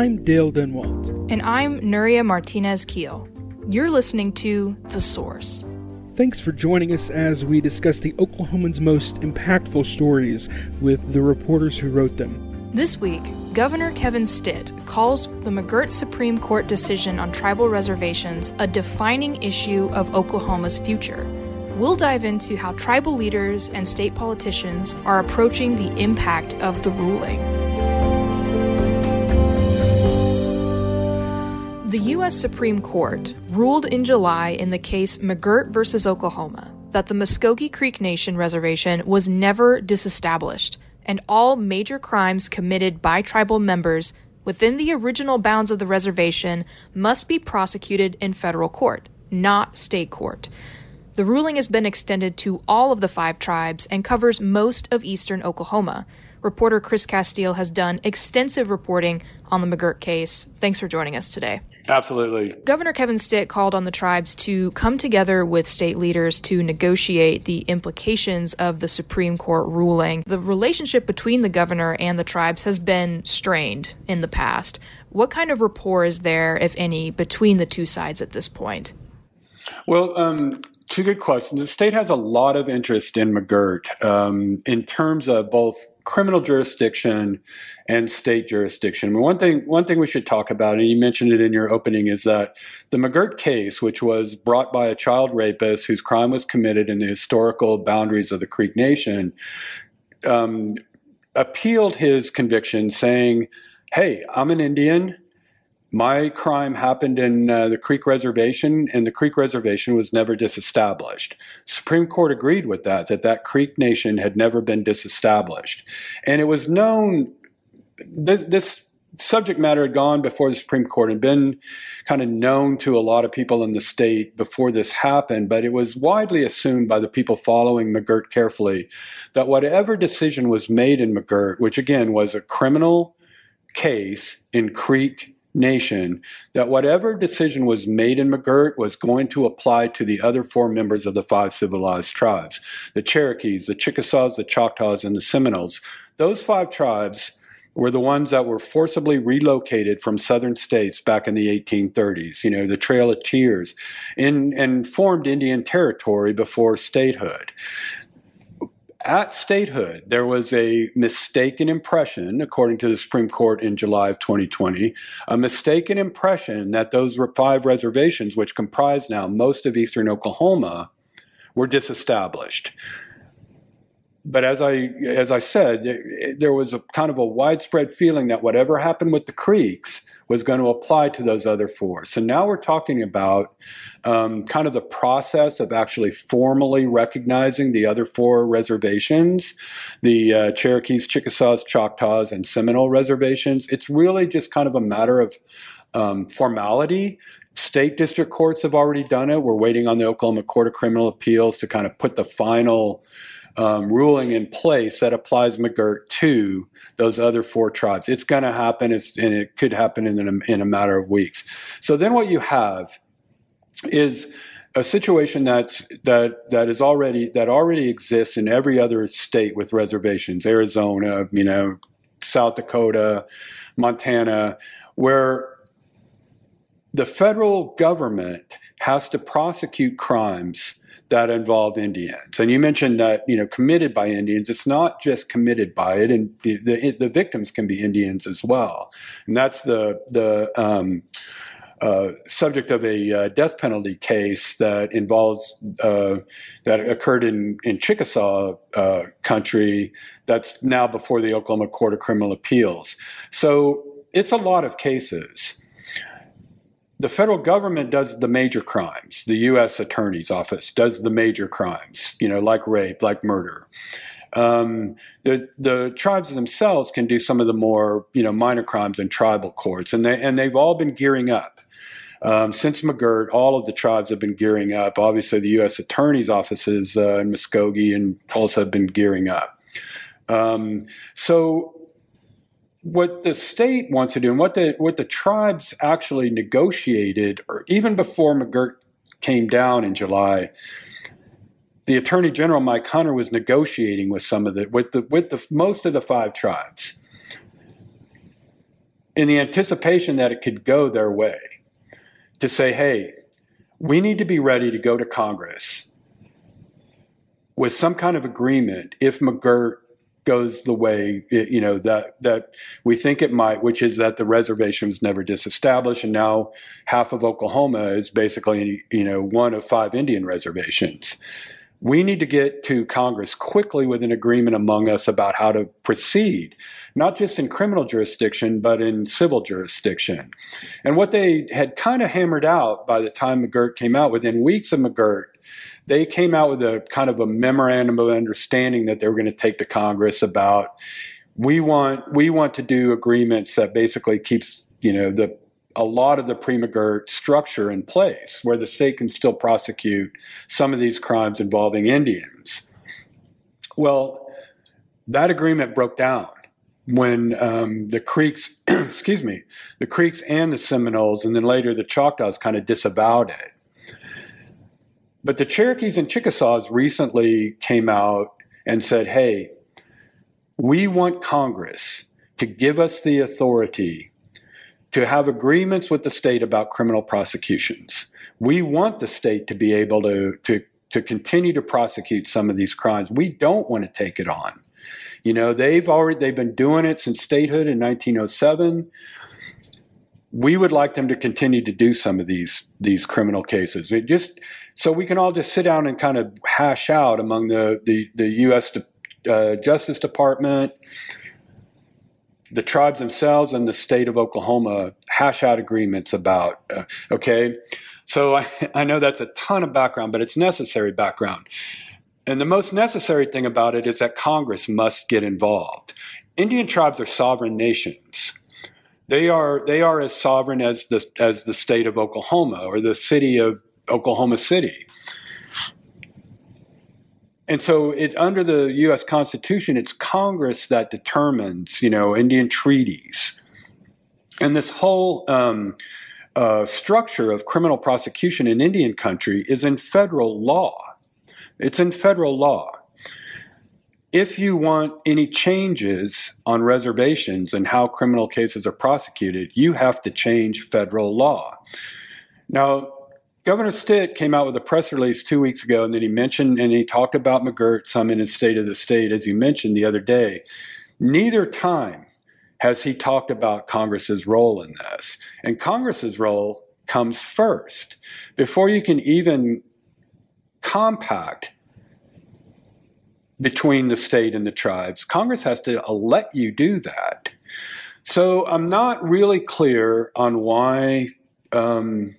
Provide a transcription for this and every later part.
I'm Dale Denwalt. And I'm Nuria Martinez Keel. You're listening to The Source. Thanks for joining us as we discuss the Oklahoman's most impactful stories with the reporters who wrote them. This week, Governor Kevin Stitt calls the McGirt Supreme Court decision on tribal reservations a defining issue of Oklahoma's future. We'll dive into how tribal leaders and state politicians are approaching the impact of the ruling. The U.S. Supreme Court ruled in July in the case McGirt versus Oklahoma that the Muscogee Creek Nation Reservation was never disestablished and all major crimes committed by tribal members within the original bounds of the reservation must be prosecuted in federal court, not state court. The ruling has been extended to all of the five tribes and covers most of eastern Oklahoma. Reporter Chris Casteel has done extensive reporting on the McGirt case. Thanks for joining us today. Absolutely. Governor Kevin Stitt called on the tribes to come together with state leaders to negotiate the implications of the Supreme Court ruling. The relationship between the governor and the tribes has been strained in the past. What kind of rapport is there, if any, between the two sides at this point? Well, um, two good questions. The state has a lot of interest in McGirt um, in terms of both criminal jurisdiction and state jurisdiction. One thing, one thing we should talk about, and you mentioned it in your opening, is that the McGirt case, which was brought by a child rapist whose crime was committed in the historical boundaries of the Creek Nation, um, appealed his conviction, saying, "Hey, I'm an Indian." My crime happened in uh, the Creek Reservation, and the Creek Reservation was never disestablished. Supreme Court agreed with that, that that Creek Nation had never been disestablished. And it was known this, this subject matter had gone before the Supreme Court and been kind of known to a lot of people in the state before this happened, but it was widely assumed by the people following McGirt carefully that whatever decision was made in McGirt, which again was a criminal case in Creek Nation, that whatever decision was made in McGirt was going to apply to the other four members of the five civilized tribes the Cherokees, the Chickasaws, the Choctaws, and the Seminoles. Those five tribes were the ones that were forcibly relocated from southern states back in the 1830s, you know, the Trail of Tears, in, and formed Indian territory before statehood. At statehood, there was a mistaken impression, according to the Supreme Court in July of 2020, a mistaken impression that those five reservations, which comprise now most of eastern Oklahoma, were disestablished. But as I as I said, there was a kind of a widespread feeling that whatever happened with the creeks was going to apply to those other four. So now we're talking about um, kind of the process of actually formally recognizing the other four reservations, the uh, Cherokees, Chickasaws, Choctaws, and Seminole reservations. It's really just kind of a matter of um, formality State district courts have already done it. We're waiting on the Oklahoma Court of Criminal Appeals to kind of put the final um, ruling in place that applies McGirt to those other four tribes. It's going to happen, it's, and it could happen in a, in a matter of weeks. So then what you have is a situation that's that that is already that already exists in every other state with reservations arizona you know south dakota montana where the federal government has to prosecute crimes that involve Indians. And you mentioned that you know committed by Indians. It's not just committed by it, and the the victims can be Indians as well. And that's the the um, uh, subject of a uh, death penalty case that involves uh, that occurred in in Chickasaw uh, country. That's now before the Oklahoma Court of Criminal Appeals. So it's a lot of cases the federal government does the major crimes. The U.S. Attorney's Office does the major crimes, you know, like rape, like murder. Um, the the tribes themselves can do some of the more you know minor crimes in tribal courts, and they and they've all been gearing up. Um, since McGirt, all of the tribes have been gearing up. Obviously, the U.S. Attorney's offices uh, in Muskogee and Tulsa have been gearing up. Um, so, what the state wants to do, and what the what the tribes actually negotiated, or even before McGirt came down in July, the Attorney General Mike Hunter was negotiating with some of the with the with the most of the five tribes in the anticipation that it could go their way to say, hey, we need to be ready to go to Congress with some kind of agreement if McGirt goes the way you know that that we think it might, which is that the reservation was never disestablished, and now half of Oklahoma is basically you know one of five Indian reservations. We need to get to Congress quickly with an agreement among us about how to proceed, not just in criminal jurisdiction, but in civil jurisdiction. And what they had kind of hammered out by the time McGirt came out, within weeks of McGirt, they came out with a kind of a memorandum of understanding that they were going to take to Congress about we want we want to do agreements that basically keeps you know the a lot of the pre-McGirt structure in place where the state can still prosecute some of these crimes involving Indians. Well, that agreement broke down when um, the Creeks, excuse me, the Creeks and the Seminoles, and then later the Choctaws kind of disavowed it. But the Cherokees and Chickasaws recently came out and said, hey, we want Congress to give us the authority to have agreements with the state about criminal prosecutions. We want the state to be able to, to, to continue to prosecute some of these crimes. We don't want to take it on. You know, they've already they've been doing it since statehood in 1907. We would like them to continue to do some of these these criminal cases. It just so we can all just sit down and kind of hash out among the the, the U.S. Uh, Justice Department, the tribes themselves and the state of Oklahoma hash out agreements about. Uh, okay, so I, I know that's a ton of background, but it's necessary background. And the most necessary thing about it is that Congress must get involved. Indian tribes are sovereign nations. They are they are as sovereign as the as the state of Oklahoma or the city of Oklahoma City. And so it's under the U.S. Constitution, it's Congress that determines, you know, Indian treaties. And this whole um, uh, structure of criminal prosecution in Indian country is in federal law. It's in federal law. If you want any changes on reservations and how criminal cases are prosecuted, you have to change federal law. Now, Governor Stitt came out with a press release two weeks ago, and then he mentioned and he talked about McGirt some in his State of the State, as you mentioned the other day. Neither time has he talked about Congress's role in this. And Congress's role comes first. Before you can even compact between the state and the tribes, Congress has to let you do that. So I'm not really clear on why um,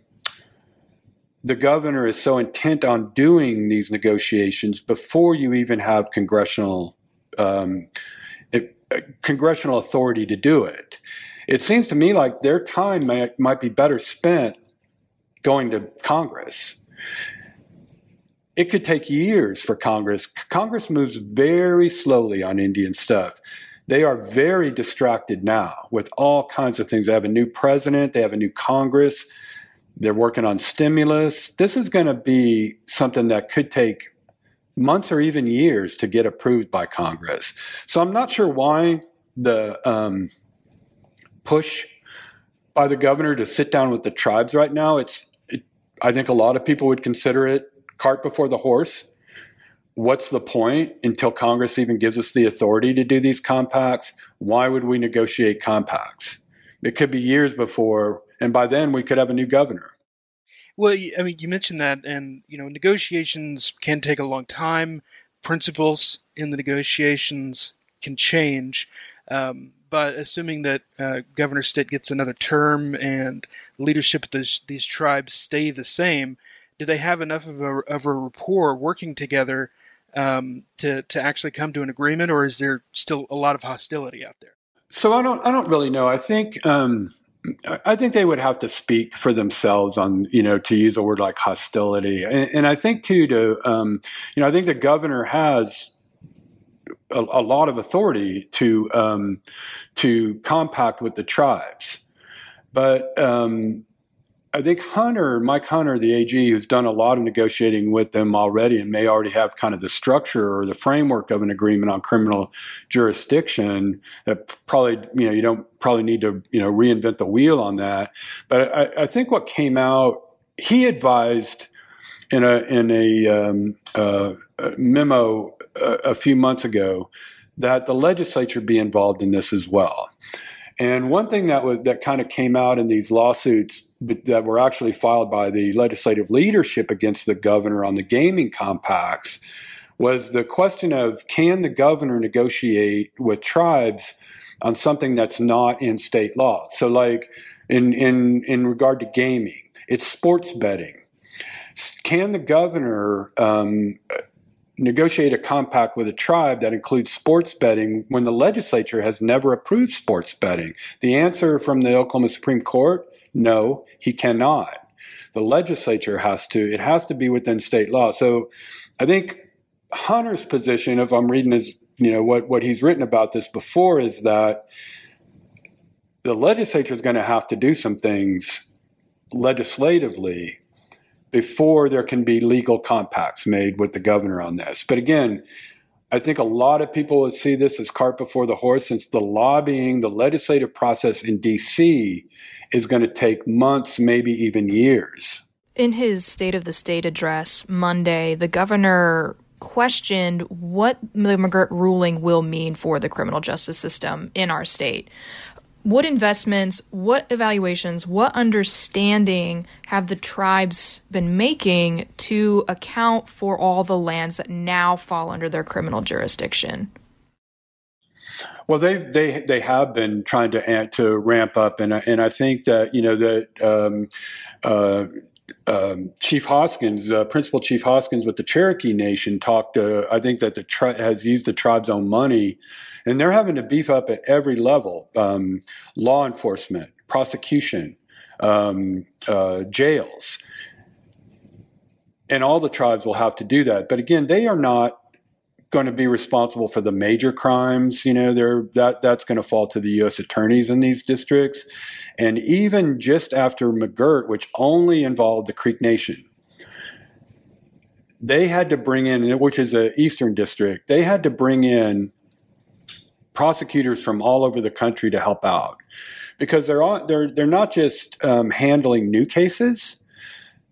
the governor is so intent on doing these negotiations before you even have congressional um, it, uh, congressional authority to do it. It seems to me like their time might, might be better spent going to Congress. It could take years for Congress. Congress moves very slowly on Indian stuff. They are very distracted now with all kinds of things. They have a new president, they have a new Congress they're working on stimulus. This is going to be something that could take months or even years to get approved by Congress. So I'm not sure why the um, push by the governor to sit down with the tribes right now. It's, it, I think a lot of people would consider it cart before the horse. What's the point until Congress even gives us the authority to do these compacts? Why would we negotiate compacts? It could be years before and by then we could have a new governor. Well, I mean, you mentioned that, and you know, negotiations can take a long time. Principles in the negotiations can change, um, but assuming that uh, Governor Stitt gets another term and leadership of these, these tribes stay the same, do they have enough of a, of a rapport working together um, to to actually come to an agreement, or is there still a lot of hostility out there? So I don't I don't really know. I think um, I think they would have to speak for themselves on you know to use a word like hostility, and, and I think too to um, you know I think the governor has a, a lot of authority to um, to compact with the tribes, but um, I think Hunter, Mike Hunter, the AG, who's done a lot of negotiating with them already and may already have kind of the structure or the framework of an agreement on criminal jurisdiction. That probably, you know, you don't probably need to, you know, reinvent the wheel on that. But I, I think what came out, he advised in a in a, um, uh, memo a, a few months ago that the legislature be involved in this as well. And one thing that was that kind of came out in these lawsuits that were actually filed by the legislative leadership against the governor on the gaming compacts was the question of can the governor negotiate with tribes on something that's not in state law? So, like in in in regard to gaming, it's sports betting. Can the governor um, negotiate a compact with a tribe that includes sports betting when the legislature has never approved sports betting? The answer from the Oklahoma Supreme Court no, he cannot. The legislature has to, it has to be within state law. So I think Hunter's position, if I'm reading his, you know, what, what he's written about this before, is that the legislature is going to have to do some things legislatively before there can be legal compacts made with the governor on this. But again, I think a lot of people would see this as cart before the horse since the lobbying, the legislative process in DC is going to take months, maybe even years. In his State of the State address Monday, the governor questioned what the McGirt ruling will mean for the criminal justice system in our state. What investments, what evaluations, what understanding have the tribes been making to account for all the lands that now fall under their criminal jurisdiction? Well, they they they have been trying to to ramp up, and and I think that you know that. Um, uh, um, Chief Hoskins, uh, Principal Chief Hoskins with the Cherokee Nation talked. Uh, I think that the tri- has used the tribe's own money, and they're having to beef up at every level: um, law enforcement, prosecution, um, uh, jails, and all the tribes will have to do that. But again, they are not going to be responsible for the major crimes. You know, they're, that that's going to fall to the U.S. attorneys in these districts. And even just after McGirt, which only involved the Creek Nation, they had to bring in, which is an eastern district, they had to bring in prosecutors from all over the country to help out because they're all, they're they're not just um, handling new cases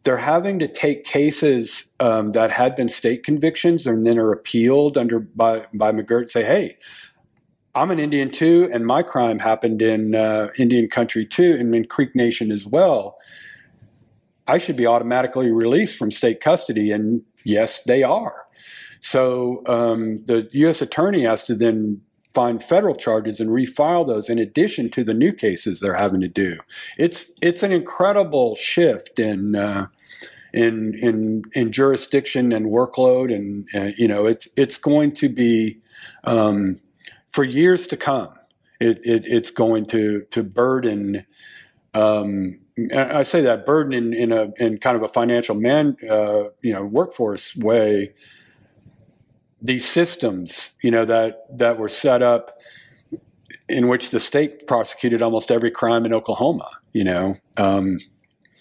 they're having to take cases um, that had been state convictions and then are appealed under by by McGirt. Say, hey, I'm an Indian too, and my crime happened in uh, Indian country too, and in Creek Nation as well. I should be automatically released from state custody, and yes, they are. So um, the U.S. attorney has to then find federal charges and refile those in addition to the new cases they're having to do. It's it's an incredible shift in uh, in in in jurisdiction and workload, and uh, you know it's it's going to be um, for years to come. It, it, it's going to to burden. Um, I say that burden in, in a in kind of a financial man uh, you know workforce way these systems, you know, that that were set up in which the state prosecuted almost every crime in Oklahoma. You know, um,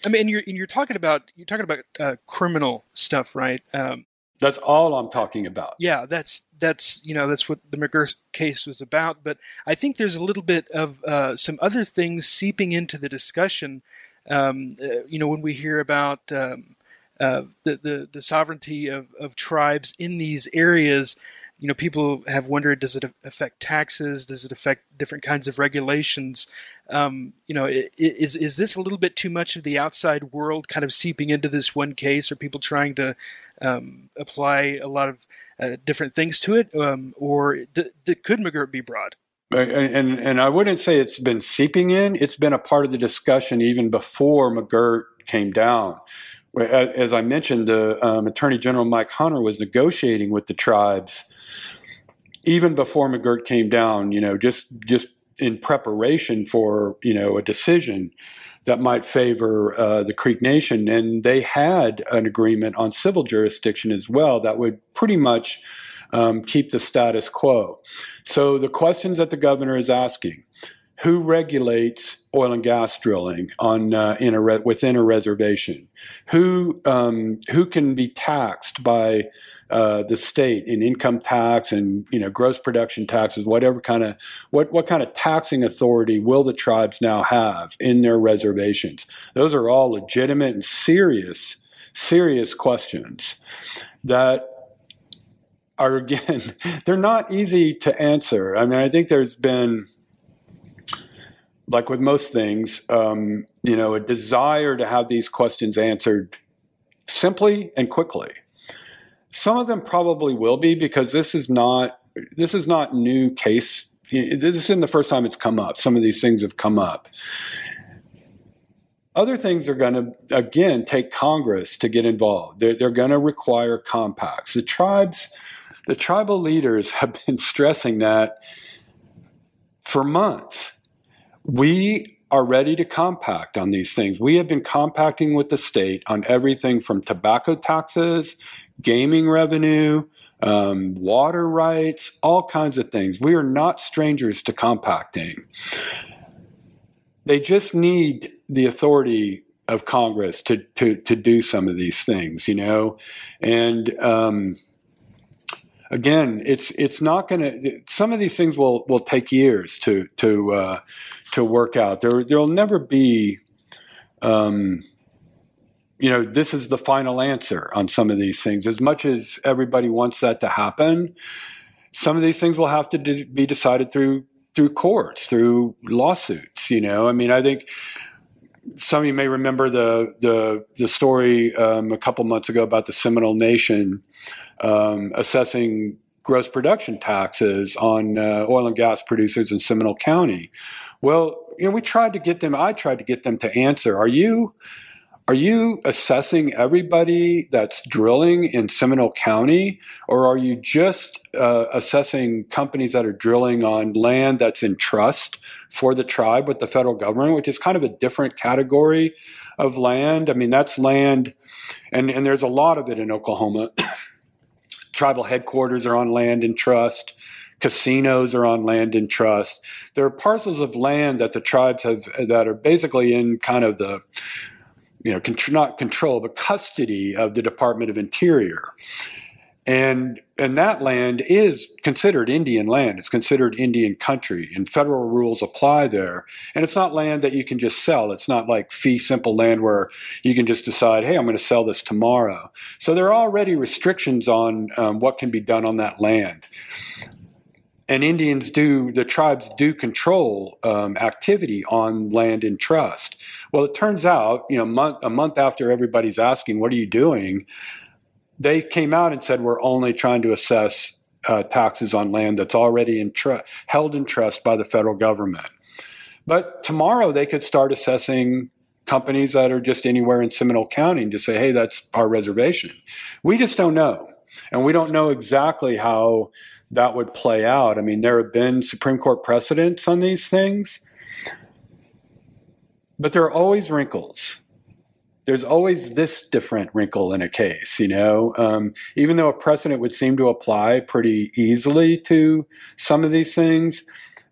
I mean, and you're and you're talking about you're talking about uh, criminal stuff, right? Um, that's all I'm talking about. Yeah, that's that's you know that's what the McGirt case was about. But I think there's a little bit of uh, some other things seeping into the discussion. Um, uh, you know, when we hear about um, uh, the, the the sovereignty of, of tribes in these areas. You know, people have wondered: Does it affect taxes? Does it affect different kinds of regulations? Um, you know, is is this a little bit too much of the outside world kind of seeping into this one case? Are people trying to um, apply a lot of uh, different things to it, um, or d- d- could McGirt be broad? And, and I wouldn't say it's been seeping in. It's been a part of the discussion even before McGirt came down as I mentioned, the um, Attorney General Mike Hunter was negotiating with the tribes even before McGirt came down. You know, just just in preparation for you know a decision that might favor uh, the Creek Nation, and they had an agreement on civil jurisdiction as well that would pretty much um, keep the status quo. So the questions that the governor is asking: Who regulates oil and gas drilling on uh, in a re- within a reservation? Who um, who can be taxed by uh, the state in income tax and you know gross production taxes, whatever kind of what what kind of taxing authority will the tribes now have in their reservations? Those are all legitimate and serious serious questions that are again they're not easy to answer. I mean, I think there's been like with most things, um, you know, a desire to have these questions answered simply and quickly. Some of them probably will be because this is not this is not new case. This isn't the first time it's come up. Some of these things have come up. Other things are going to again take Congress to get involved. They're, they're going to require compacts. The tribes, the tribal leaders have been stressing that for months. We are ready to compact on these things. We have been compacting with the state on everything from tobacco taxes, gaming revenue, um, water rights, all kinds of things. We are not strangers to compacting. They just need the authority of Congress to to to do some of these things, you know, and um, again, it's it's not going to. Some of these things will will take years to to uh, to work out. There there'll never be. Um, you know, this is the final answer on some of these things. As much as everybody wants that to happen, some of these things will have to de- be decided through through courts, through lawsuits. You know, I mean, I think some of you may remember the the the story um, a couple months ago about the Seminole Nation um, assessing gross production taxes on uh, oil and gas producers in Seminole County. Well, you know, we tried to get them. I tried to get them to answer. Are you are you assessing everybody that's drilling in Seminole County, or are you just uh, assessing companies that are drilling on land that's in trust for the tribe with the federal government, which is kind of a different category of land? I mean, that's land, and, and there's a lot of it in Oklahoma. Tribal headquarters are on land in trust. Casinos are on land in trust. There are parcels of land that the tribes have that are basically in kind of the you know, not control, but custody of the Department of Interior. And, and that land is considered Indian land. It's considered Indian country, and federal rules apply there. And it's not land that you can just sell. It's not like fee simple land where you can just decide, hey, I'm going to sell this tomorrow. So there are already restrictions on um, what can be done on that land and Indians do, the tribes do control um, activity on land in trust. Well, it turns out, you know, month, a month after everybody's asking, what are you doing? They came out and said, we're only trying to assess uh, taxes on land that's already in tr- held in trust by the federal government. But tomorrow they could start assessing companies that are just anywhere in Seminole County and just say, hey, that's our reservation. We just don't know. And we don't know exactly how that would play out. I mean, there have been Supreme Court precedents on these things, but there are always wrinkles. There's always this different wrinkle in a case, you know. Um, even though a precedent would seem to apply pretty easily to some of these things,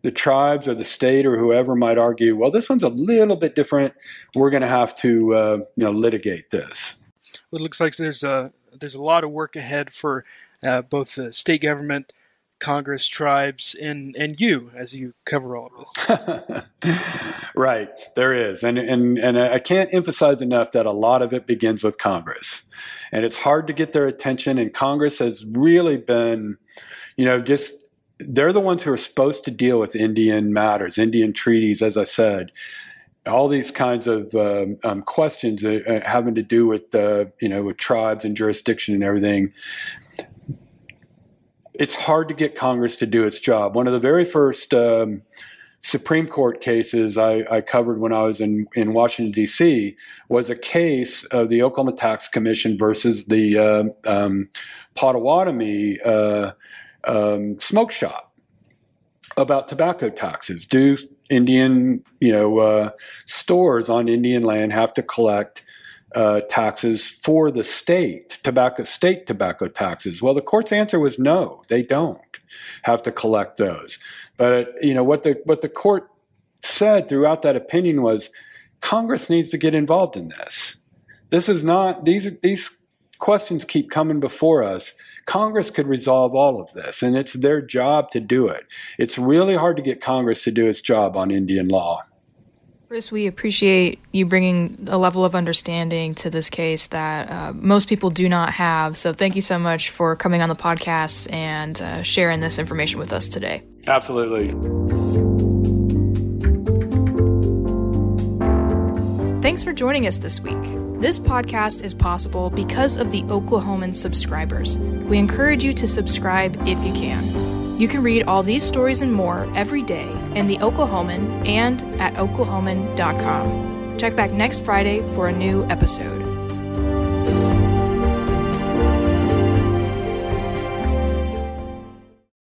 the tribes or the state or whoever might argue, well, this one's a little bit different. We're going to have to, uh, you know, litigate this. Well, it looks like there's a there's a lot of work ahead for uh, both the state government Congress, tribes, and and you as you cover all of this. right, there is, and and and I can't emphasize enough that a lot of it begins with Congress, and it's hard to get their attention. And Congress has really been, you know, just they're the ones who are supposed to deal with Indian matters, Indian treaties, as I said. All these kinds of um, um, questions uh, having to do with, uh, you know, with tribes and jurisdiction and everything it's hard to get Congress to do its job. One of the very first um, Supreme Court cases I, I, covered when I was in, in Washington, D.C., was a case of the Oklahoma Tax Commission versus the uh, um, Potawatomi uh, um, smoke shop about tobacco taxes. Do Indian, you know, uh, stores on Indian land have to collect uh, taxes for the state, tobacco state tobacco taxes? Well, the court's answer was no, they don't have to collect those. But you know what the what the court said throughout that opinion was Congress needs to get involved in this. This is not these these questions keep coming before us. Congress could resolve all of this, and it's their job to do it. It's really hard to get Congress to do its job on Indian law. Chris, we appreciate you bringing a level of understanding to this case that uh, most people do not have. So, thank you so much for coming on the podcast and uh, sharing this information with us today. Absolutely. Thanks for joining us this week. This podcast is possible because of the Oklahoman subscribers. We encourage you to subscribe if you can. You can read all these stories and more every day in the Oklahoman and at oklahoman.com. Check back next Friday for a new episode.